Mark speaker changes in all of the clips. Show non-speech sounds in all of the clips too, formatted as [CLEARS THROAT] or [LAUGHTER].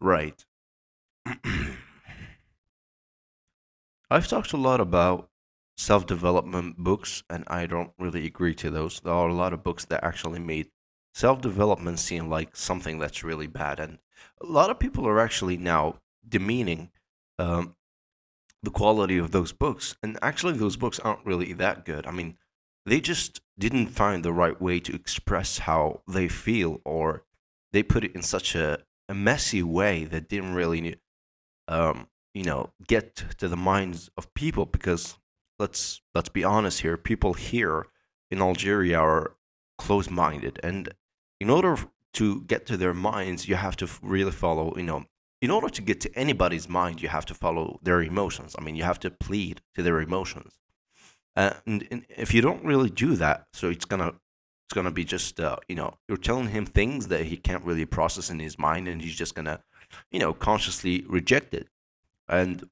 Speaker 1: Right. [CLEARS THROAT] I've talked a lot about self development books, and I don't really agree to those. There are a lot of books that actually made self development seem like something that's really bad, and a lot of people are actually now demeaning um, the quality of those books. And actually, those books aren't really that good. I mean, they just didn't find the right way to express how they feel, or they put it in such a, a messy way that didn't really um, you know, get to the minds of people because let's let's be honest here, people here in Algeria are closed-minded, and in order to get to their minds, you have to really follow, you know, in order to get to anybody's mind, you have to follow their emotions. I mean, you have to plead to their emotions, uh, and, and if you don't really do that, so it's gonna it's gonna be just uh, you know you're telling him things that he can't really process in his mind, and he's just gonna you know consciously reject it and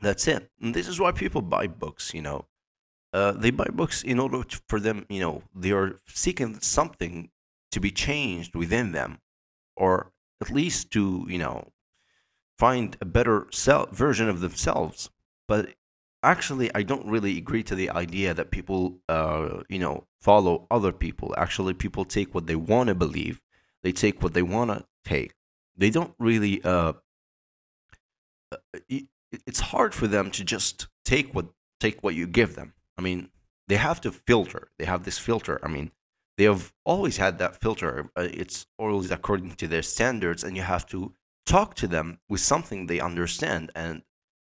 Speaker 1: that's it. And this is why people buy books. You know, uh, they buy books in order to, for them. You know, they are seeking something to be changed within them, or at least to you know find a better self version of themselves. But actually, I don't really agree to the idea that people, uh, you know, follow other people. Actually, people take what they want to believe. They take what they want to take. They don't really uh, it's hard for them to just take what take what you give them. I mean, they have to filter. They have this filter. I mean, they have always had that filter. Uh, it's always according to their standards, and you have to talk to them with something they understand. And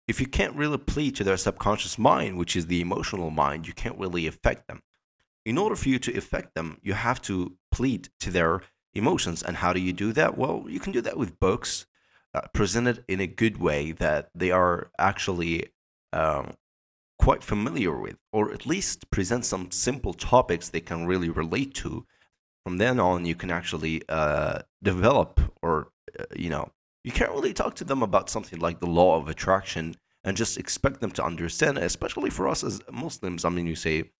Speaker 1: if you can't really plead to their subconscious mind, which is the emotional mind, you can't really affect them. In order for you to affect them, you have to plead to their emotions. And how do you do that? Well, you can do that with books uh, presented in a good way that they are actually um, quite familiar with, or at least present some simple topics they can really relate to. From then on, you can actually uh, develop, or uh, you know, you can't really talk to them about something like the law of attraction and just expect them to understand, especially for us as Muslims. I mean, you say,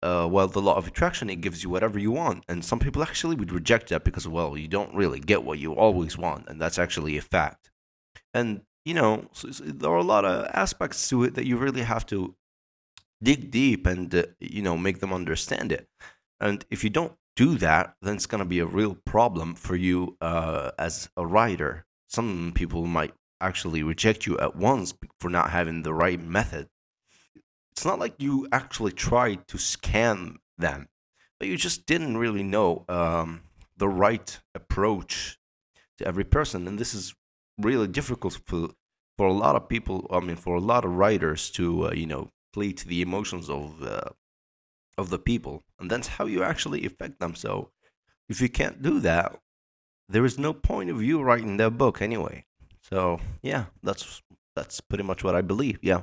Speaker 1: uh, well, the law of attraction, it gives you whatever you want. And some people actually would reject that because, well, you don't really get what you always want. And that's actually a fact. And, you know, so, so there are a lot of aspects to it that you really have to dig deep and, uh, you know, make them understand it. And if you don't do that, then it's going to be a real problem for you uh, as a writer. Some people might actually reject you at once for not having the right method it's not like you actually tried to scam them, but you just didn't really know um, the right approach to every person. And this is really difficult for for a lot of people. I mean, for a lot of writers to uh, you know play to the emotions of uh, of the people, and that's how you actually affect them. So if you can't do that, there is no point of you writing that book anyway. So yeah, that's that's pretty much what I believe. Yeah.